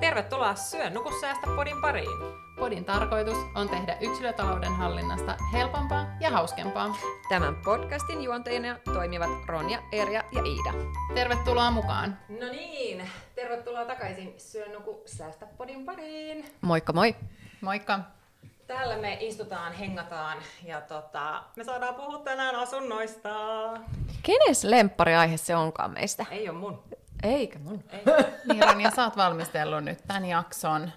Tervetuloa Syö nuku säästä podin pariin. Podin tarkoitus on tehdä yksilötalouden hallinnasta helpompaa ja hauskempaa. Tämän podcastin juontajina toimivat Ronja, Erja ja Iida. Tervetuloa mukaan! No niin, tervetuloa takaisin Syö nuku säästä podin pariin. Moikka moi! Moikka! Täällä me istutaan, hengataan ja tota, me saadaan puhua tänään asunnoista. Kenes lemppariaihe se onkaan meistä? Ei ole mun. Eikä mun. Ei. Niin Ronja, sä oot valmistellut nyt tämän jakson.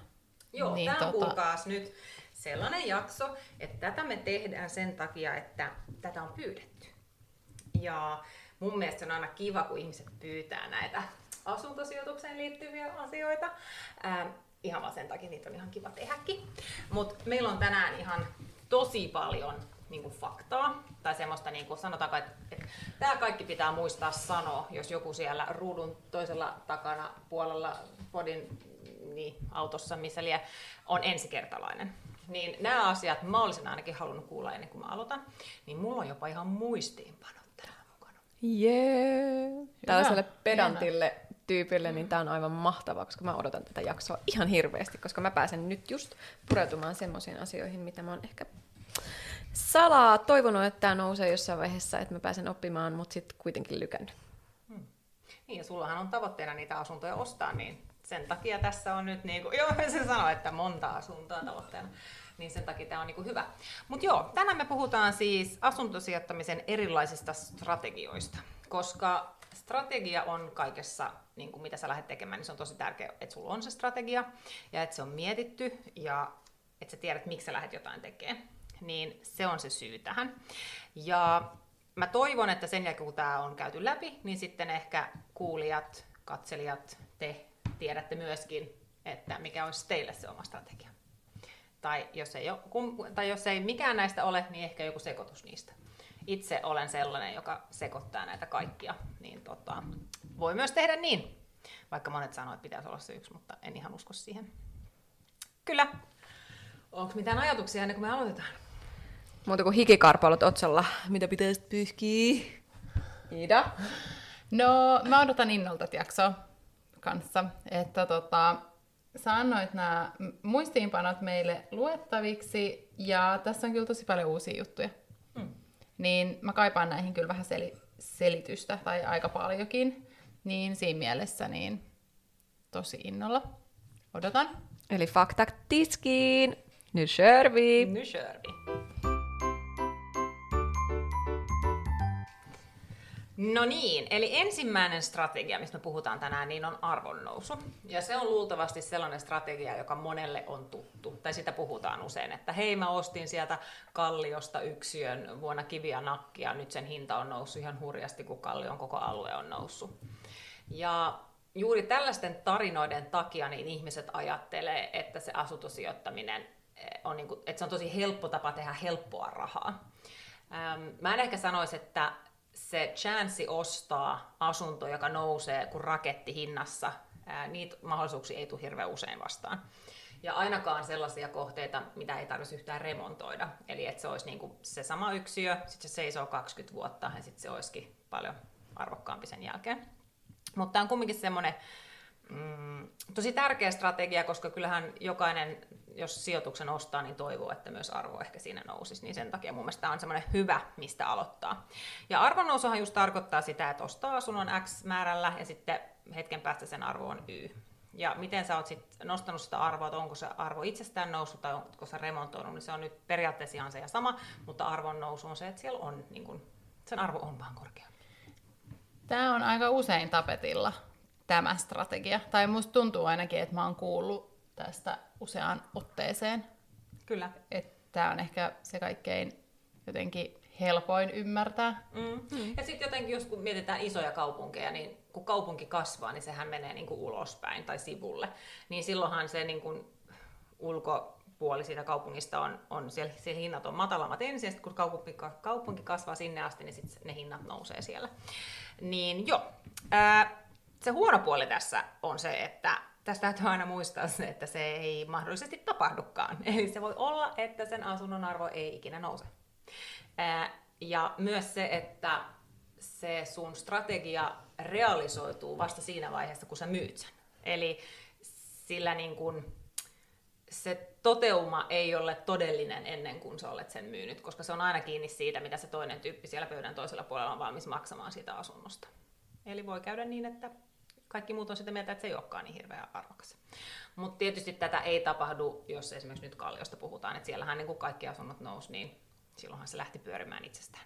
Joo, Niin, tämä tota- kuulkaas nyt sellainen jakso, että tätä me tehdään sen takia, että tätä on pyydetty. Ja mun mielestä on aina kiva, kun ihmiset pyytää näitä asuntosijoitukseen liittyviä asioita. Ähm, ihan vaan sen takia niitä on ihan kiva tehdäkin. Mutta meillä on tänään ihan tosi paljon niin kuin faktaa, tai semmoista, niin kuin sanotaanko, että, että tämä kaikki pitää muistaa sanoa, jos joku siellä ruudun toisella takana puolella podin niin, autossa, missä lie, on ensikertalainen. Niin nämä asiat mä olisin ainakin halunnut kuulla ennen kuin mä aloitan, niin mulla on jopa ihan muistiinpanot täällä mukana. Jee! Tällaiselle pedantille tyypille, niin tää on aivan mahtavaa, koska mä odotan tätä jaksoa ihan hirveästi, koska mä pääsen nyt just pureutumaan semmoisiin asioihin, mitä mä oon ehkä salaa toivonut, että tämä nousee jossain vaiheessa, että mä pääsen oppimaan, mutta sitten kuitenkin lykännyt. Niin, ja sullahan on tavoitteena niitä asuntoja ostaa, niin sen takia tässä on nyt, niin kuin, joo, se sanoo, että monta asuntoa tavoitteena, niin sen takia tämä on niin kuin hyvä. Mutta joo, tänään me puhutaan siis asuntosijoittamisen erilaisista strategioista, koska strategia on kaikessa, niin kuin mitä sä lähdet tekemään, niin se on tosi tärkeää, että sulla on se strategia ja että se on mietitty ja että sä tiedät, miksi sä lähdet jotain tekemään. Niin se on se syy tähän. Ja mä toivon, että sen jälkeen kun tämä on käyty läpi, niin sitten ehkä kuulijat, katselijat, te tiedätte myöskin, että mikä olisi teille se oma strategia. Tai jos ei, ole, tai jos ei mikään näistä ole, niin ehkä joku sekoitus niistä. Itse olen sellainen, joka sekoittaa näitä kaikkia, niin tota, voi myös tehdä niin. Vaikka monet sanoo, että pitäisi olla se yksi, mutta en ihan usko siihen. Kyllä. Onko mitään ajatuksia ennen kuin me aloitetaan? Muuta kuin hikikarpalot otsalla. Mitä pitäisi pyyhkiä? Iida? No, mä odotan innolla tätä jaksoa kanssa, että tota, sä annoit nämä muistiinpanot meille luettaviksi, ja tässä on kyllä tosi paljon uusia juttuja. Hmm. Niin mä kaipaan näihin kyllä vähän seli- selitystä, tai aika paljonkin, niin siinä mielessä niin tosi innolla. Odotan. Eli fakta tiskiin. Nu kör vi! Nu kör vi! No niin, eli ensimmäinen strategia, mistä me puhutaan tänään, niin on arvonnousu. Ja se on luultavasti sellainen strategia, joka monelle on tuttu, tai sitä puhutaan usein, että hei mä ostin sieltä Kalliosta yksiön vuonna kiviä nakkia, nyt sen hinta on noussut ihan hurjasti, kun Kallion koko alue on noussut. Ja juuri tällaisten tarinoiden takia niin ihmiset ajattelee, että se asuntosijoittaminen eh, on, niin kuin, että se on tosi helppo tapa tehdä helppoa rahaa. Mä en ehkä sanoisi, että se chanssi ostaa asunto, joka nousee kuin raketti hinnassa, ää, niitä mahdollisuuksia ei tule hirveän usein vastaan. Ja ainakaan sellaisia kohteita, mitä ei tarvitsisi yhtään remontoida. Eli että se olisi niin kuin se sama yksiö, sitten se seisoo 20 vuotta ja sitten se olisikin paljon arvokkaampi sen jälkeen. Mutta tämä on kumminkin semmoinen mm, tosi tärkeä strategia, koska kyllähän jokainen, jos sijoituksen ostaa, niin toivoo, että myös arvo ehkä siinä nousisi. Niin sen takia mun mielestä tämä on semmoinen hyvä, mistä aloittaa. Ja arvonnousuhan just tarkoittaa sitä, että ostaa asunnon X määrällä ja sitten hetken päästä sen arvo on Y. Ja miten sä oot sit nostanut sitä arvoa, että onko se arvo itsestään noussut tai onko se remontoinut, niin se on nyt periaatteessa ihan se ja sama, mutta arvon nousu on se, että siellä on, niin kun, sen arvo on vaan korkea. Tämä on aika usein tapetilla, tämä strategia. Tai musta tuntuu ainakin, että mä oon kuullut tästä useaan otteeseen. Kyllä. Että tämä on ehkä se kaikkein jotenkin helpoin ymmärtää. Mm. Ja sitten jotenkin, jos kun mietitään isoja kaupunkeja, niin kun kaupunki kasvaa, niin sehän menee niin kuin ulospäin tai sivulle. Niin silloinhan se niin kuin ulkopuoli siitä kaupungista on, on siellä, siellä hinnat on matalammat ensin, sitten kun kaupunki, kaupunki kasvaa sinne asti, niin sitten ne hinnat nousee siellä. Niin joo, ää, se huono puoli tässä on se, että tästä täytyy aina muistaa se, että se ei mahdollisesti tapahdukaan. Eli se voi olla, että sen asunnon arvo ei ikinä nouse. Ja myös se, että se sun strategia realisoituu vasta siinä vaiheessa, kun sä myyt sen. Eli sillä niin kuin, se toteuma ei ole todellinen ennen kuin sä olet sen myynyt, koska se on aina kiinni siitä, mitä se toinen tyyppi siellä pöydän toisella puolella on valmis maksamaan siitä asunnosta. Eli voi käydä niin, että kaikki muut on sitä mieltä, että se ei olekaan niin hirveän arvokas. Mutta tietysti tätä ei tapahdu, jos esimerkiksi nyt Kalliosta puhutaan, että siellähän niin kuin kaikki asunnot nousi, niin silloinhan se lähti pyörimään itsestään.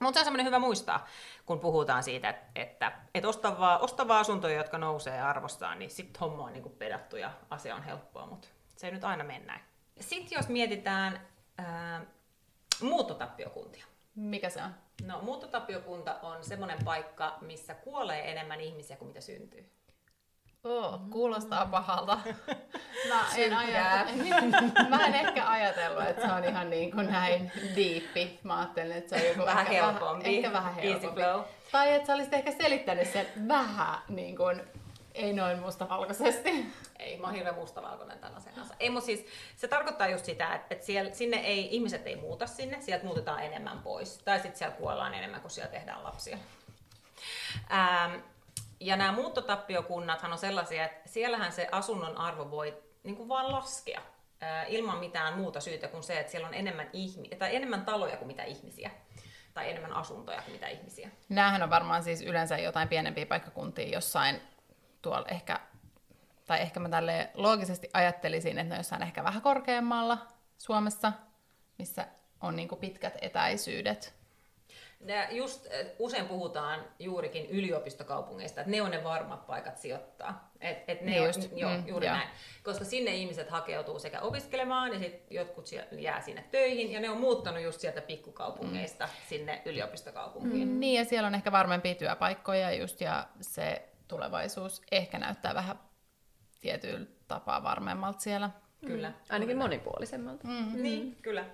Mutta se on semmoinen hyvä muistaa, kun puhutaan siitä, että, että, että ostavaa, ostavaa asuntoja, jotka nousee arvostaan, niin sitten homma on niin kuin pedattu ja asia on helppoa, mutta se ei nyt aina mennä. Sitten jos mietitään ää, muuttotappiokuntia. Mikä se on? No muuttotappiokunta on semmoinen paikka, missä kuolee enemmän ihmisiä kuin mitä syntyy. Oh, kuulostaa pahalta. Mä en. Mä en ehkä ajatellut, että se on ihan niin kuin näin diippi. Mä ajattelin, että se on joku vähän ehkä helpompi. Vähän, ehkä vähän helpompi. Easy flow. Tai että sä olisit ehkä selittänyt sen vähän niin kuin, ei noin mustavalkoisesti. Ei, mä oon hirveän mustavalkoinen tämän asian kanssa. Ei, mutta siis se tarkoittaa just sitä, että, että siellä, sinne ei, ihmiset ei muuta sinne, sieltä muutetaan enemmän pois. Tai sitten siellä kuollaan enemmän, kun siellä tehdään lapsia. Ähm, ja nämä muuttotappiokunnathan on sellaisia, että siellähän se asunnon arvo voi niin kuin vaan laskea äh, ilman mitään muuta syytä kuin se, että siellä on enemmän, ihmi- tai enemmän taloja kuin mitä ihmisiä. Tai enemmän asuntoja kuin mitä ihmisiä. Nämähän on varmaan siis yleensä jotain pienempiä paikkakuntia jossain tuolla ehkä, tai ehkä mä tälle loogisesti ajattelisin, että ne on jossain ehkä vähän korkeammalla Suomessa, missä on niin pitkät etäisyydet. Ne just, usein puhutaan juurikin yliopistokaupungeista, että ne on ne varmat paikat sijoittaa. Et, et ne Niin on, just, joo, mm, juuri joo. näin. Koska sinne ihmiset hakeutuu sekä opiskelemaan ja sit jotkut jää sinne töihin ja ne on muuttanut just sieltä pikkukaupungeista mm. sinne yliopistokaupunkiin. Mm. Niin, ja siellä on ehkä varmempia työpaikkoja just, ja se tulevaisuus ehkä näyttää vähän tietyllä tapaa varmemmalta siellä. Kyllä. Ainakin monipuolisemmalta. Mm. Niin, kyllä.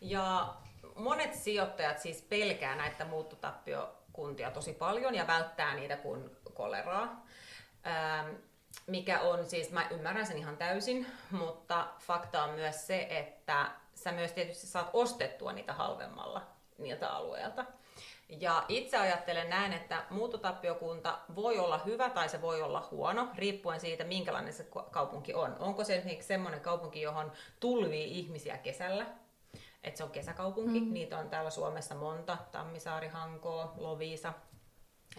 Ja monet sijoittajat siis pelkää näitä muuttotappiokuntia tosi paljon ja välttää niitä kuin koleraa. Ähm, mikä on siis, mä ymmärrän sen ihan täysin, mutta fakta on myös se, että sä myös tietysti saat ostettua niitä halvemmalla niiltä alueilta. Ja itse ajattelen näin, että muuttotappiokunta voi olla hyvä tai se voi olla huono, riippuen siitä, minkälainen se kaupunki on. Onko se esimerkiksi semmoinen kaupunki, johon tulvii ihmisiä kesällä, että se on kesäkaupunki, mm. niitä on täällä Suomessa monta, Tammisaari, Hankoo, Loviisa,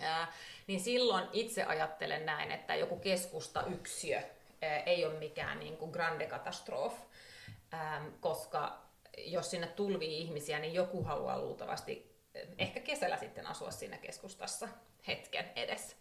Ää, niin silloin itse ajattelen näin, että joku keskustayksiö ää, ei ole mikään niin kuin grande katastrof, ää, koska jos sinne tulvii ihmisiä, niin joku haluaa luultavasti ehkä kesällä sitten asua siinä keskustassa hetken edes.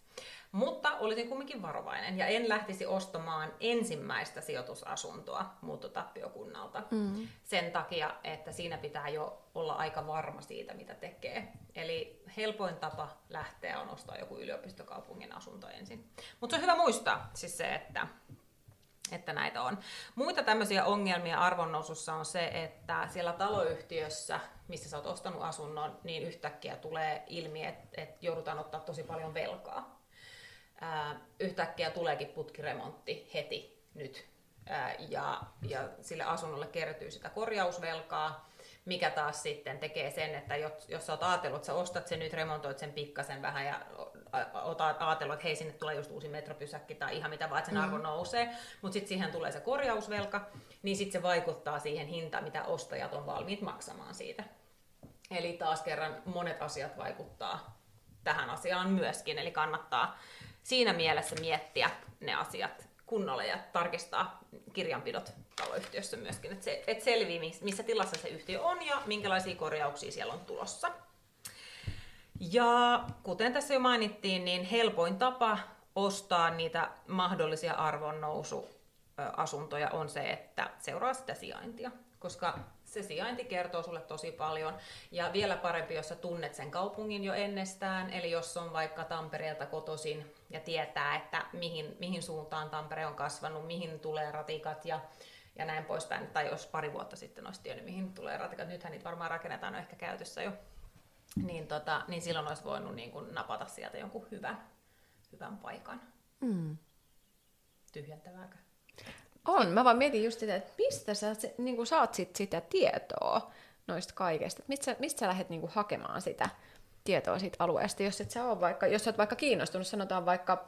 Mutta olisin kumminkin varovainen ja en lähtisi ostamaan ensimmäistä sijoitusasuntoa muuttotappiokunnalta mm. sen takia, että siinä pitää jo olla aika varma siitä, mitä tekee. Eli helpoin tapa lähteä on ostaa joku yliopistokaupungin asunto ensin. Mutta se on hyvä muistaa siis se, että, että näitä on. Muita tämmöisiä ongelmia arvonnousussa on se, että siellä taloyhtiössä, missä sä oot ostanut asunnon, niin yhtäkkiä tulee ilmi, että, että joudutaan ottaa tosi paljon velkaa ää, yhtäkkiä tuleekin putkiremontti heti nyt. Ää, ja, ja sille asunnolle kertyy sitä korjausvelkaa, mikä taas sitten tekee sen, että jos, jos sä oot ajatellut, että sä ostat sen nyt, remontoit sen pikkasen vähän ja ajatellut, että hei sinne tulee just uusi metropysäkki tai ihan mitä vaan, että sen arvo nousee, mutta sitten siihen tulee se korjausvelka, niin sitten se vaikuttaa siihen hintaan, mitä ostajat on valmiit maksamaan siitä. Eli taas kerran monet asiat vaikuttaa tähän asiaan myöskin, eli kannattaa siinä mielessä miettiä ne asiat kunnolla ja tarkistaa kirjanpidot taloyhtiössä myöskin, että, se, että selvii, missä tilassa se yhtiö on ja minkälaisia korjauksia siellä on tulossa. Ja kuten tässä jo mainittiin, niin helpoin tapa ostaa niitä mahdollisia arvonnousuasuntoja on se, että seuraa sitä sijaintia, koska se sijainti kertoo sulle tosi paljon. Ja vielä parempi, jos sä tunnet sen kaupungin jo ennestään, eli jos on vaikka Tampereelta kotoisin ja tietää, että mihin, mihin suuntaan Tampere on kasvanut, mihin tulee ratikat ja, ja näin poispäin. Tai jos pari vuotta sitten olisi tiennyt, mihin tulee ratikat, nythän niitä varmaan rakennetaan ehkä käytössä jo, niin, tota, niin silloin olisi voinut niin kuin napata sieltä jonkun hyvän, hyvän paikan. Mm. Tyhjentävääkö? On, mä vaan mietin just sitä, että mistä sä se, niin kuin saat sit sitä tietoa noista kaikesta. Mistä sä, mistä sä lähdet niin kuin hakemaan sitä tietoa siitä alueesta, jos et sä ole vaikka, jos sä oot vaikka kiinnostunut, sanotaan vaikka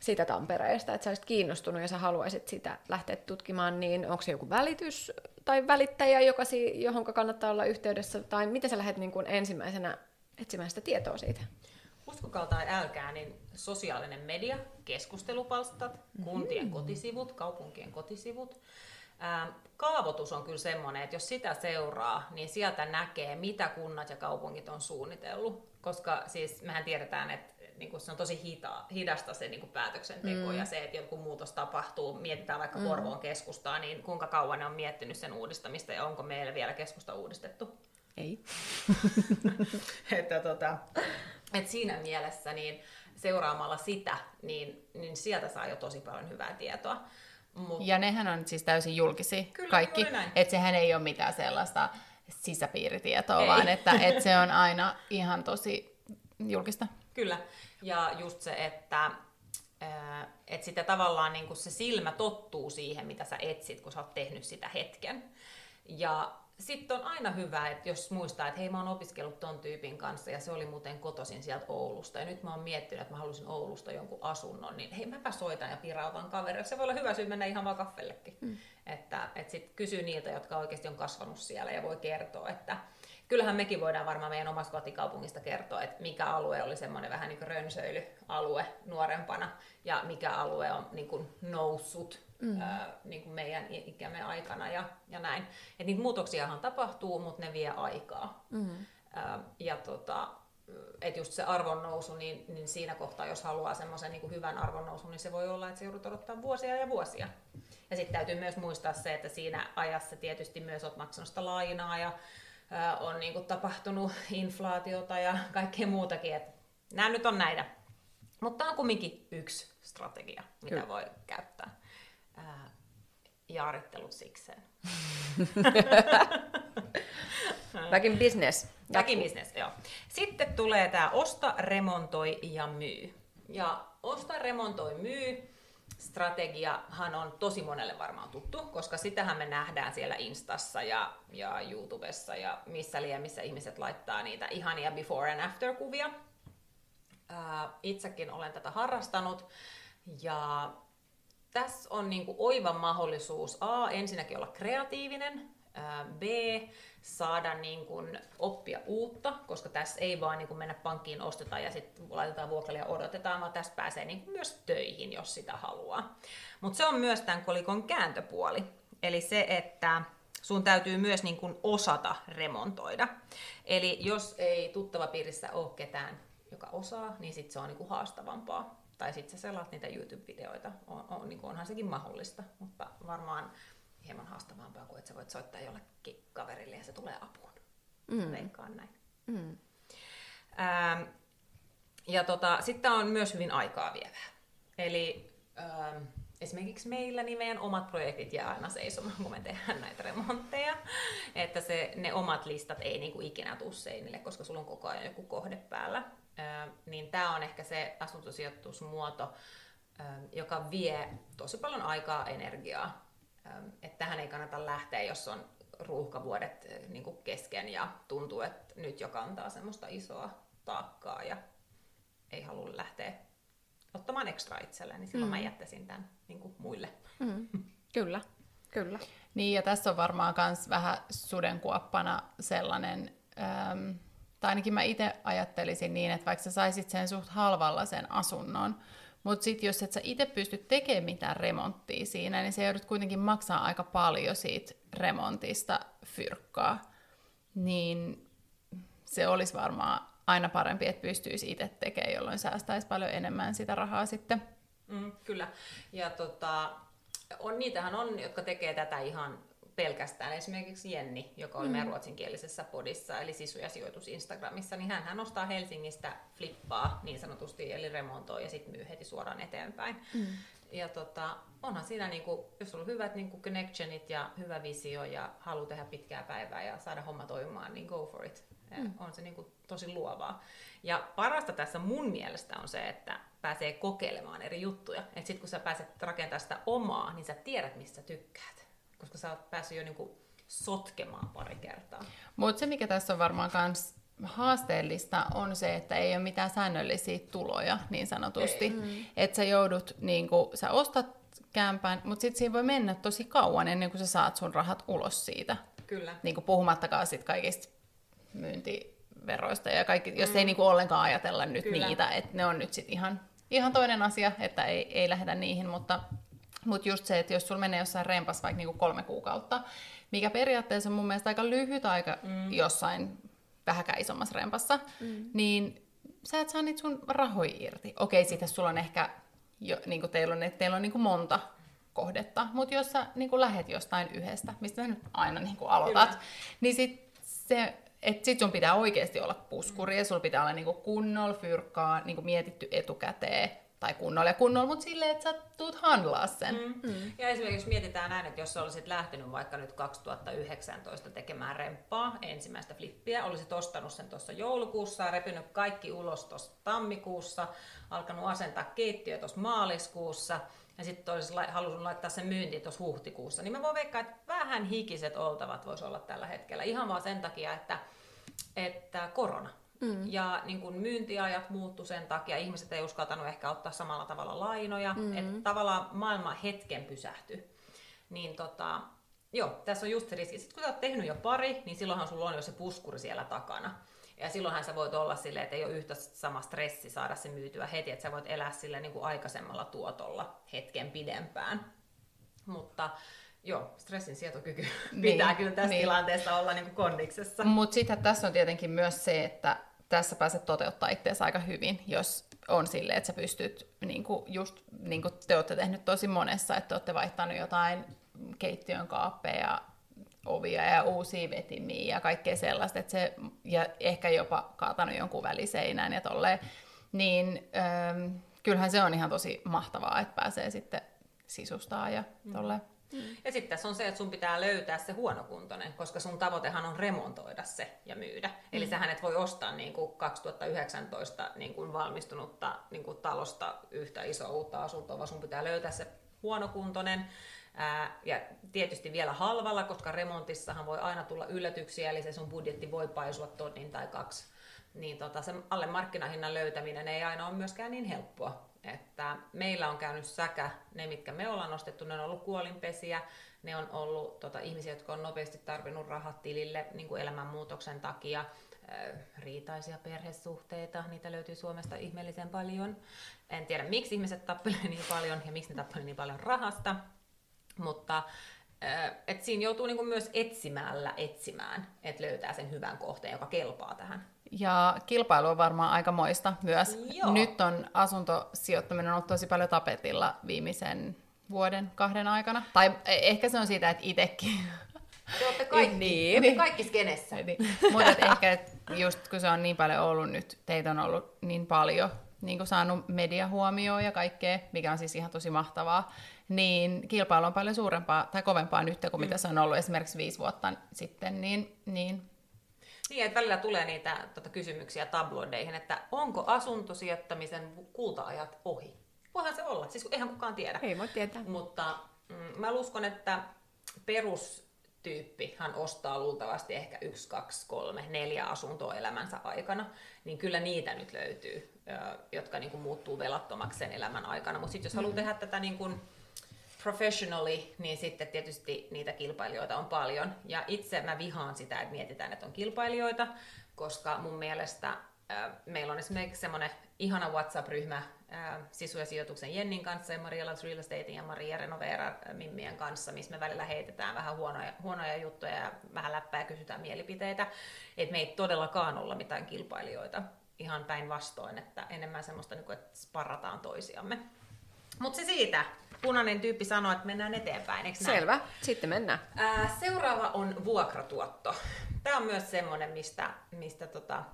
siitä Tampereesta, että sä olisit kiinnostunut ja sä haluaisit sitä lähteä tutkimaan, niin onko se joku välitys tai välittäjä, joka si- johon kannattaa olla yhteydessä, tai miten sä lähdet niin kuin ensimmäisenä etsimään sitä tietoa siitä? Uskokaa tai älkää, niin sosiaalinen media, keskustelupalstat, kuntien mm. kotisivut, kaupunkien kotisivut, ää, kaavoitus on kyllä semmoinen, että jos sitä seuraa, niin sieltä näkee, mitä kunnat ja kaupungit on suunnitellut. Koska siis mehän tiedetään, että niin kuin se on tosi hita, hidasta se niin kuin päätöksenteko mm. ja se, että joku muutos tapahtuu, mietitään vaikka mm. Porvoon keskustaa, niin kuinka kauan ne on miettinyt sen uudistamista ja onko meillä vielä keskusta uudistettu? Ei. että tota, et siinä mielessä niin seuraamalla sitä, niin, niin sieltä saa jo tosi paljon hyvää tietoa. Mut... Ja nehän on siis täysin julkisia Kyllä, kaikki. Että sehän ei ole mitään sellaista sisäpiiritietoa, ei. vaan että, että se on aina ihan tosi julkista. Kyllä. Ja just se, että että sitä tavallaan niin se silmä tottuu siihen, mitä sä etsit, kun sä oot tehnyt sitä hetken. Ja sitten on aina hyvä, että jos muistaa, että hei mä oon opiskellut ton tyypin kanssa ja se oli muuten kotosin sieltä Oulusta ja nyt mä oon miettinyt, että mä halusin Oulusta jonkun asunnon, niin hei mäpä soitan ja pirautan kaverille. Se voi olla hyvä syy mennä ihan vaan kaffellekin. Mm. Että, että sitten kysyy niiltä, jotka oikeasti on kasvanut siellä ja voi kertoa, että kyllähän mekin voidaan varmaan meidän omasta kotikaupungista kertoa, että mikä alue oli semmoinen vähän niin kuin rönsöilyalue nuorempana ja mikä alue on niin kuin noussut mm. ää, niin kuin meidän ikämme aikana ja, ja näin. Et niitä muutoksiahan tapahtuu, mutta ne vie aikaa. Mm. Ää, ja tota, et just se arvonnousu, niin, niin siinä kohtaa, jos haluaa semmoisen niin hyvän arvonnousun, niin se voi olla, että se joudut odottaa vuosia ja vuosia. Ja sitten täytyy myös muistaa se, että siinä ajassa tietysti myös olet maksanut sitä lainaa ja on niin kuin tapahtunut inflaatiota ja kaikkea muutakin. Et nämä nyt on näitä. Mutta tämä on kumminkin yksi strategia, mitä Kyllä. voi käyttää ää, jaarittelut sikseen. Back in business. Back in business, joo. Sitten tulee tämä osta, remontoi ja myy. Ja osta, remontoi, myy strategiahan on tosi monelle varmaan tuttu, koska sitähän me nähdään siellä Instassa ja, ja YouTubessa ja missä liian, missä ihmiset laittaa niitä ihania before and after kuvia. Ää, itsekin olen tätä harrastanut ja tässä on niinku oiva mahdollisuus A, ensinnäkin olla kreatiivinen, B, saada niin kuin oppia uutta, koska tässä ei vaan niin kuin mennä pankkiin, ostetaan ja sitten laitetaan vuokralle ja odotetaan, vaan tässä pääsee niin myös töihin, jos sitä haluaa. Mutta se on myös tämän kolikon kääntöpuoli. Eli se, että sun täytyy myös niin kuin osata remontoida. Eli jos ei tuttava piirissä ole ketään, joka osaa, niin sitten se on niin kuin haastavampaa tai sitten sä selaat niitä YouTube-videoita, on, on, niin onhan sekin mahdollista, mutta varmaan hieman haastavampaa kuin että sä voit soittaa jollekin kaverille ja se tulee apuun. Mm. Veikkaan näin. Mm. Ähm, ja tota, sitten on myös hyvin aikaa vievää. Eli ähm, esimerkiksi meillä niin meidän omat projektit jää aina seisomaan, kun me tehdään näitä remontteja. Että se, ne omat listat ei niinku ikinä tule seinille, koska sulla on koko ajan joku kohde päällä niin tämä on ehkä se asuntosijoitusmuoto, joka vie tosi paljon aikaa, energiaa. Että tähän ei kannata lähteä, jos on ruuhkavuodet niin kuin kesken ja tuntuu, että nyt jo kantaa semmoista isoa taakkaa ja ei halua lähteä ottamaan ekstra itselleen, niin silloin mm. mä jättäisin tämän niin kuin muille. Mm. Kyllä, kyllä. Niin ja tässä on varmaan myös vähän sudenkuoppana sellainen, ähm, tai ainakin mä itse ajattelisin niin, että vaikka sä saisit sen suht halvalla sen asunnon, mutta sitten jos et sä itse pysty tekemään mitään remonttia siinä, niin se joudut kuitenkin maksaa aika paljon siitä remontista fyrkkaa. Niin se olisi varmaan aina parempi, että pystyisi itse tekemään, jolloin säästäisi paljon enemmän sitä rahaa sitten. Mm, kyllä. Ja tota, on, niitähän on, jotka tekee tätä ihan pelkästään esimerkiksi Jenni, joka oli mm. meidän ruotsinkielisessä podissa, eli Sisu ja sijoitus Instagramissa, niin hän, hän ostaa Helsingistä flippaa niin sanotusti, eli remontoi ja sitten myy heti suoraan eteenpäin. Mm. Ja tota, onhan siinä, niin kuin, jos on hyvät niin kuin connectionit ja hyvä visio ja halu tehdä pitkää päivää ja saada homma toimimaan, niin go for it. Mm. On se niin kuin, tosi luovaa. Ja parasta tässä mun mielestä on se, että pääsee kokeilemaan eri juttuja. Että sitten kun sä pääset rakentamaan sitä omaa, niin sä tiedät, mistä tykkäät koska sä oot päässyt jo niinku sotkemaan pari kertaa. Mutta se, mikä tässä on varmaan kans haasteellista on se, että ei ole mitään säännöllisiä tuloja niin sanotusti. Mm. Että sä joudut, niin kuin, sä ostat kämpään, mutta sitten siinä voi mennä tosi kauan ennen kuin sä saat sun rahat ulos siitä. Kyllä. Niin kuin puhumattakaan sit kaikista myyntiveroista ja kaikki, jos mm. ei niin kuin ollenkaan ajatella nyt Kyllä. niitä, että ne on nyt sitten ihan, ihan toinen asia, että ei, ei lähdetä niihin, mutta, mutta just se, että jos sulla menee jossain rempas vaikka niin kuin kolme kuukautta, mikä periaatteessa on mun mielestä aika lyhyt aika mm. jossain vähäkään isommassa rempassa, mm. niin sä et saa niitä sun rahoja irti. Okei, siitä sulla on ehkä, jo, niin kuin teillä on, että teillä on niin kuin monta kohdetta, mutta jos sä niin kuin lähet jostain yhdestä, mistä sä nyt aina niin kuin aloitat, Kyllä. niin sit se, et sit sun pitää oikeasti olla puskuri mm. ja sulla pitää olla niin kuin kunnolla fyrkkaa niin kuin mietitty etukäteen, tai kunnolla ja kunnolla, mutta silleen, että sä tuut handlaa sen. Mm. Mm. Ja esimerkiksi jos mietitään näin, että jos sä olisit lähtenyt vaikka nyt 2019 tekemään remppaa, ensimmäistä flippiä, olisit ostanut sen tuossa joulukuussa, repinyt kaikki ulos tuossa tammikuussa, alkanut asentaa keittiö tuossa maaliskuussa, ja sitten olisi halunnut laittaa sen myyntiin tuossa huhtikuussa, niin mä voin veikkaa, että vähän hikiset oltavat voisi olla tällä hetkellä. Ihan vaan sen takia, että, että korona. Mm. Ja niin kun myyntiajat muuttu sen takia, ihmiset ei uskaltanut ehkä ottaa samalla tavalla lainoja, mm. että tavallaan maailma hetken pysähtyi. Niin tota, joo, tässä on just se riski. Sitten kun sä oot tehnyt jo pari, niin silloinhan sulla on jo se puskuri siellä takana. Ja silloinhan sä voit olla silleen, että ei ole yhtä sama stressi saada se myytyä heti, että sä voit elää sille niin kuin aikaisemmalla tuotolla hetken pidempään. Mutta joo, stressin sietokyky niin, pitää kyllä tässä niin. tilanteessa olla niin kuin kondiksessa. Mutta sitten tässä on tietenkin myös se, että tässä pääset toteuttaa itseäsi aika hyvin, jos on sille, että sä pystyt, niin kuin just niin kuin te olette tehnyt tosi monessa, että olette vaihtanut jotain keittiön kaappeja, ovia ja uusia vetimiä ja kaikkea sellaista, että se, ja ehkä jopa kaatanut jonkun väliseinään ja tolleen, niin ähm, kyllähän se on ihan tosi mahtavaa, että pääsee sitten sisustaa ja tolleen. Mm. Mm. Ja sitten tässä on se, että sun pitää löytää se huonokuntoinen, koska sun tavoitehan on remontoida se ja myydä. Mm. Eli sähän et voi ostaa niin kuin 2019 niin kuin valmistunutta niin kuin talosta yhtä isoa uutta asuntoa, vaan sun pitää löytää se huonokuntoinen. Ää, ja tietysti vielä halvalla, koska remontissahan voi aina tulla yllätyksiä, eli se sun budjetti voi paisua tonnin tai kaksi. Niin tota, se alle markkinahinnan löytäminen ei aina ole myöskään niin helppoa. Että meillä on käynyt säkä, ne mitkä me ollaan nostettu, ne on ollut kuolinpesiä, ne on ollut tota, ihmisiä, jotka on nopeasti tarvinnut rahat tilille niin kuin elämänmuutoksen takia, riitaisia perhesuhteita, niitä löytyy Suomesta ihmeellisen paljon. En tiedä, miksi ihmiset tappelee niin paljon ja miksi ne tappelee niin paljon rahasta, mutta et siinä joutuu niinku myös etsimällä etsimään, että löytää sen hyvän kohteen, joka kelpaa tähän. Ja kilpailu on varmaan aika moista myös. Joo. Nyt on asuntosijoittaminen ollut tosi paljon tapetilla viimeisen vuoden, kahden aikana. Tai e, ehkä se on siitä, että itsekin te olette kaikki, niin. niin. kaikki skenessä. Niin. Mutta ehkä et just kun se on niin paljon ollut nyt, teitä on ollut niin paljon niin kuin saanut mediahuomioon ja kaikkea, mikä on siis ihan tosi mahtavaa, niin kilpailu on paljon suurempaa tai kovempaa nyt kuin mm. mitä se on ollut esimerkiksi viisi vuotta sitten, niin, niin niin, että välillä tulee niitä tota, kysymyksiä tabloideihin, että onko asuntosijoittamisen kulta-ajat ohi? Voihan se olla, siis eihän kukaan tiedä. Ei voi tietää. Mutta mm, mä uskon, että perustyyppi hän ostaa luultavasti ehkä yksi, kaksi, kolme, neljä asuntoa elämänsä aikana, niin kyllä niitä nyt löytyy, jotka niin kuin muuttuu velattomaksi sen elämän aikana. Mutta sitten jos haluaa mm. tehdä tätä niin kuin, professionally, niin sitten tietysti niitä kilpailijoita on paljon. Ja itse mä vihaan sitä, että mietitään, että on kilpailijoita, koska mun mielestä äh, meillä on esimerkiksi semmoinen ihana WhatsApp-ryhmä äh, Sisu- ja sijoituksen Jennin kanssa ja Maria Loves Real Estatein ja Maria Renovera Mimmien kanssa, missä me välillä heitetään vähän huonoja, huonoja juttuja ja vähän läppää ja kysytään mielipiteitä. Että me ei todellakaan olla mitään kilpailijoita. Ihan päinvastoin, että enemmän semmoista, niin että sparrataan toisiamme. Mutta se siitä punainen tyyppi sanoi, että mennään eteenpäin, eikö näin? Selvä, sitten mennään. Ää, seuraava on vuokratuotto. Tämä on myös semmoinen, mistä, mistä tota,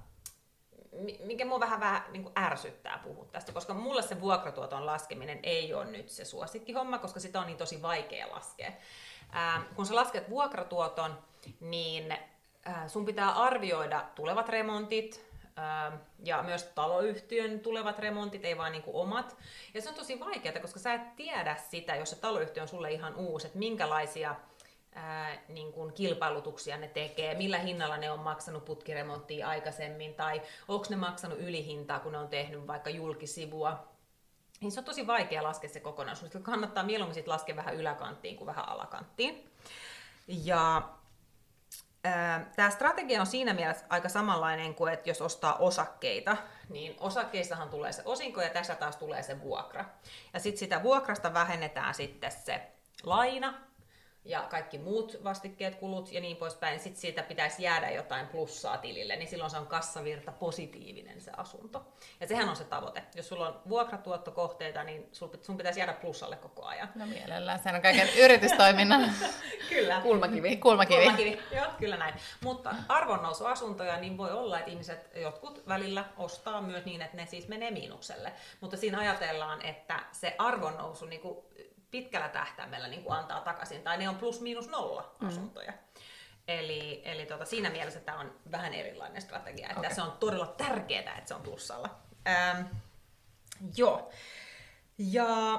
mikä mua vähän, vähän niin ärsyttää puhua tästä, koska mulle se vuokratuoton laskeminen ei ole nyt se suosikkihomma, koska sitä on niin tosi vaikea laskea. Ää, kun sä lasket vuokratuoton, niin ää, sun pitää arvioida tulevat remontit, ja myös taloyhtiön tulevat remontit, ei vaan niin kuin omat. Ja se on tosi vaikeaa, koska sä et tiedä sitä, jos se taloyhtiö on sulle ihan uusi, että minkälaisia ää, niin kuin kilpailutuksia ne tekee, millä hinnalla ne on maksanut putkiremonttia aikaisemmin, tai onko ne maksanut ylihintaa, kun ne on tehnyt vaikka julkisivua. Niin se on tosi vaikea laskea se kokonaisuus. Kannattaa mieluummin sit laskea vähän yläkanttiin kuin vähän alakanttiin. Ja Tämä strategia on siinä mielessä aika samanlainen kuin, että jos ostaa osakkeita, niin osakkeissahan tulee se osinko ja tässä taas tulee se vuokra. Ja sitten sitä vuokrasta vähennetään sitten se laina, ja kaikki muut vastikkeet, kulut ja niin poispäin, sitten siitä pitäisi jäädä jotain plussaa tilille, niin silloin se on kassavirta positiivinen se asunto. Ja sehän on se tavoite. Jos sulla on vuokratuottokohteita, niin sun pitäisi jäädä plussalle koko ajan. No mielellään, sehän on kaiken yritystoiminnan kyllä. kulmakivi. kulmakivi. kulmakivi. Joo, kyllä näin. Mutta arvonnousuasuntoja, niin voi olla, että ihmiset jotkut välillä ostaa myös niin, että ne siis menee miinukselle. Mutta siinä ajatellaan, että se arvonnousu niin kuin pitkällä tähtäimellä niin kuin antaa takaisin, tai ne on plus miinus nolla mm. asuntoja. Mm. Eli, eli tota, siinä mielessä tämä on vähän erilainen strategia, että okay. se on todella tärkeää, että se on plussalla. Ähm, joo. Ja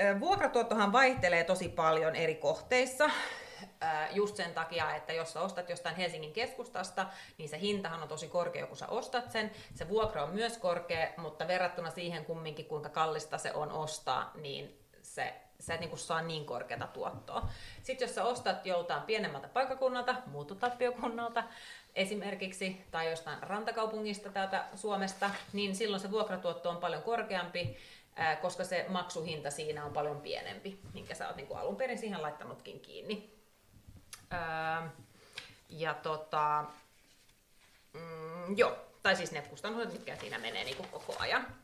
äh, vuokratuottohan vaihtelee tosi paljon eri kohteissa, just sen takia, että jos sä ostat jostain Helsingin keskustasta, niin se hintahan on tosi korkea, kun sä ostat sen. Se vuokra on myös korkea, mutta verrattuna siihen kumminkin, kuinka kallista se on ostaa, niin se, sä et niin saa niin korkeata tuottoa. Sitten jos sä ostat joltain pienemmältä paikkakunnalta, muuttotappiokunnalta esimerkiksi, tai jostain rantakaupungista täältä Suomesta, niin silloin se vuokratuotto on paljon korkeampi, koska se maksuhinta siinä on paljon pienempi, minkä sä oot niin alun perin siihen laittanutkin kiinni. Ja tota, mm, joo, tai siis ne kustannukset, mitkä siinä menee niin koko ajan.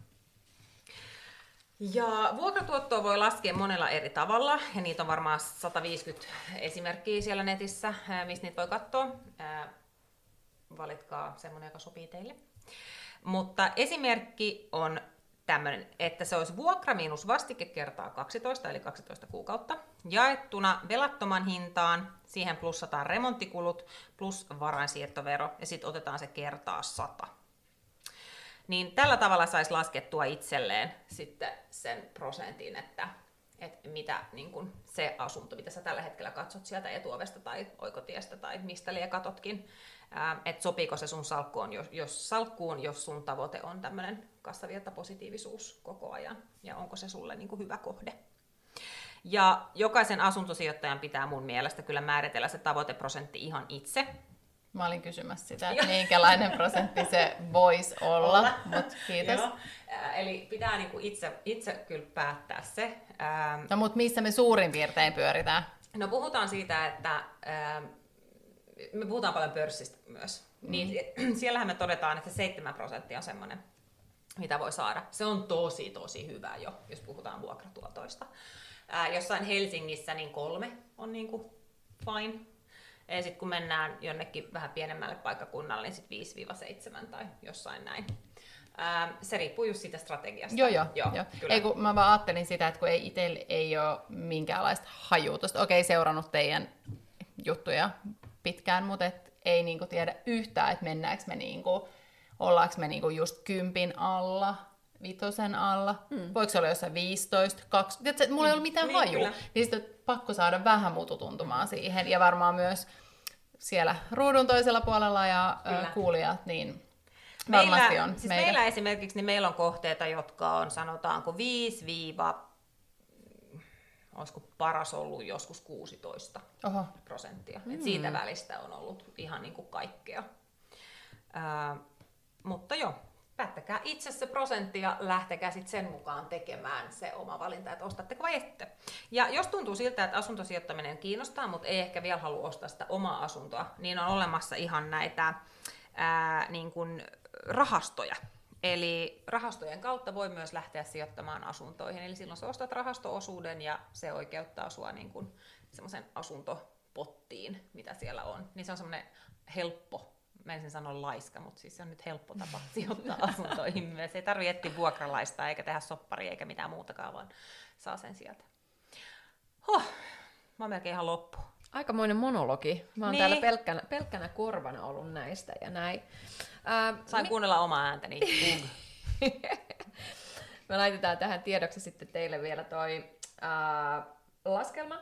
Ja vuokratuottoa voi laskea monella eri tavalla, ja niitä on varmaan 150 esimerkkiä siellä netissä, mistä niitä voi katsoa. Valitkaa semmoinen, joka sopii teille. Mutta esimerkki on tämmöinen, että se olisi vuokra miinus vastike kertaa 12, eli 12 kuukautta, jaettuna velattoman hintaan, siihen plussataan remonttikulut plus varainsiirtovero, ja sitten otetaan se kertaa 100 niin tällä tavalla saisi laskettua itselleen sitten sen prosentin, että, että mitä niin kun se asunto, mitä sä tällä hetkellä katsot sieltä etuovesta tai oikotiestä tai mistä liian katotkin, että sopiiko se sun salkkuun, jos, jos, salkkuun, jos sun tavoite on tämmöinen kassavirta positiivisuus koko ajan, ja onko se sulle niin hyvä kohde. Ja jokaisen asuntosijoittajan pitää mun mielestä kyllä määritellä se tavoiteprosentti ihan itse, Mä olin kysymässä sitä, että minkälainen prosentti se voisi olla, olla. mutta kiitos. Joo. Eli pitää niinku itse, itse kyllä päättää se. No mutta missä me suurin piirtein pyöritään? No puhutaan siitä, että me puhutaan paljon pörssistä myös. Mm. Niin siellähän me todetaan, että 7 prosenttia on semmoinen, mitä voi saada. Se on tosi, tosi hyvä jo, jos puhutaan vuokratuotoista. jossain Helsingissä niin kolme on niinku fine ja sitten kun mennään jonnekin vähän pienemmälle paikkakunnalle, niin sitten 5-7 tai jossain näin. Ää, se riippuu just siitä strategiasta. Joo, joo. joo, joo. Ei, kun mä vaan ajattelin sitä, että kun ei itsellä ei ole minkäänlaista hajuutusta. Okei, seurannut teidän juttuja pitkään, mutta et ei niinku tiedä yhtään, että mennäänkö me niinku, ollaanko me niinku just kympin alla, vitosen alla, mm. voiko se olla jossain 15, 20, Tiedätkö, mulla ei ollut mitään niin, haju, kyllä. niin sitten pakko saada vähän mututuntumaan siihen, ja varmaan myös siellä ruudun toisella puolella ja Kyllä. kuulijat, niin varmasti meillä, on. Siis meillä. meillä esimerkiksi niin meillä on kohteita, jotka on sanotaanko 5 olisiko paras ollut joskus 16 Oho. prosenttia. Mm. Et siitä välistä on ollut ihan niin kuin kaikkea. Ää, mutta joo, päättäkää itse se prosentti ja lähtekää sitten sen mukaan tekemään se oma valinta, että ostatteko vai ette. Ja jos tuntuu siltä, että asuntosijoittaminen kiinnostaa, mutta ei ehkä vielä halua ostaa sitä omaa asuntoa, niin on olemassa ihan näitä ää, niin kuin rahastoja. Eli rahastojen kautta voi myös lähteä sijoittamaan asuntoihin. Eli silloin sä ostat rahastoosuuden ja se oikeuttaa sua niin semmoisen asuntopottiin, mitä siellä on. Niin se on semmoinen helppo mä ensin sanon laiska, mutta siis se on nyt helppo tapa sijoittaa asuntoihin myös. Ei tarvitse etsiä vuokralaista eikä tehdä soppari eikä mitään muutakaan, vaan saa sen sieltä. Huh, mä oon melkein ihan loppu. Aikamoinen monologi. Mä oon niin. täällä pelkkänä, pelkkänä korvana ollut näistä ja näin. Ää, Sain mi- kuunnella omaa ääntäni. Me laitetaan tähän tiedoksi sitten teille vielä toi ää, laskelma,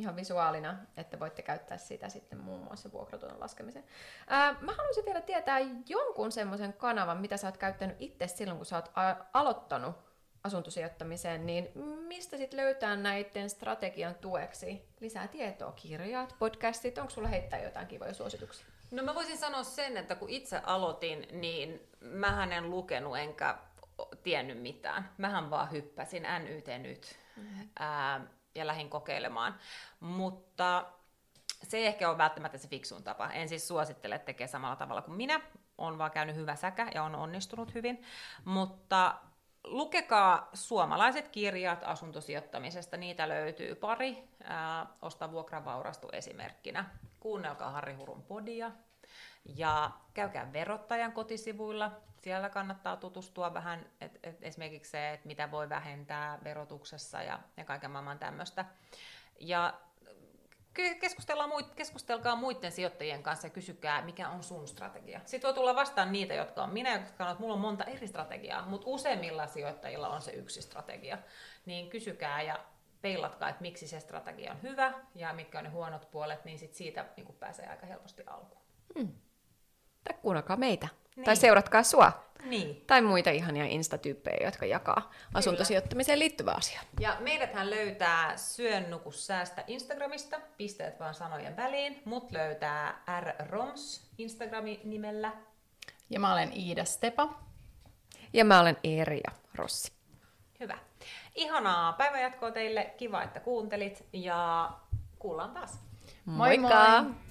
ihan visuaalina, että voitte käyttää sitä sitten muun muassa vuokratuoton laskemiseen. Ää, mä haluaisin vielä tietää jonkun semmoisen kanavan, mitä sä oot käyttänyt itse silloin, kun sä oot a- aloittanut asuntosijoittamiseen, niin mistä sitten löytää näiden strategian tueksi lisää tietoa? Kirjat, podcastit, onko sulla heittää jotain kivoja suosituksia? No mä voisin sanoa sen, että kun itse aloitin, niin mähän en lukenut enkä tiennyt mitään. Mähän vaan hyppäsin NYT nyt mm-hmm. ää, ja lähdin kokeilemaan. Mutta se ei ehkä ole välttämättä se fiksuun tapa. En siis suosittele tekee samalla tavalla kuin minä. On vaan käynyt hyvä säkä ja on onnistunut hyvin. Mutta lukekaa suomalaiset kirjat asuntosijoittamisesta, niitä löytyy pari. Ää, Osta vuokra vaurastu esimerkkinä. Kuunnelkaa Harri Hurun podia ja käykää verottajan kotisivuilla. Siellä kannattaa tutustua vähän, et, et esimerkiksi se, että mitä voi vähentää verotuksessa ja, ja kaiken maailman tämmöistä. Ja keskustellaan, keskustelkaa muiden sijoittajien kanssa ja kysykää, mikä on sun strategia. Sitten voi tulla vastaan niitä, jotka on minä, jotka sanoo, että mulla on monta eri strategiaa, mutta useimmilla sijoittajilla on se yksi strategia. Niin kysykää ja peilatkaa, että miksi se strategia on hyvä ja mitkä on ne huonot puolet, niin sit siitä niin pääsee aika helposti alkuun. Hmm. Tai kuunnelkaa meitä. Niin. Tai seuratkaa sua. Niin. Tai muita ihania instatyyppejä, jotka jakaa asuntosijoittamiseen liittyvää asiaa. Ja meidäthän löytää Syön nuku säästä Instagramista, pisteet vaan sanojen väliin. Mut löytää rroms Instagramin nimellä. Ja mä olen Iida Stepa. Ja mä olen Eeria Rossi. Hyvä. Ihanaa päivänjatkoa teille. Kiva, että kuuntelit ja kuullaan taas. Moikka! Moikka.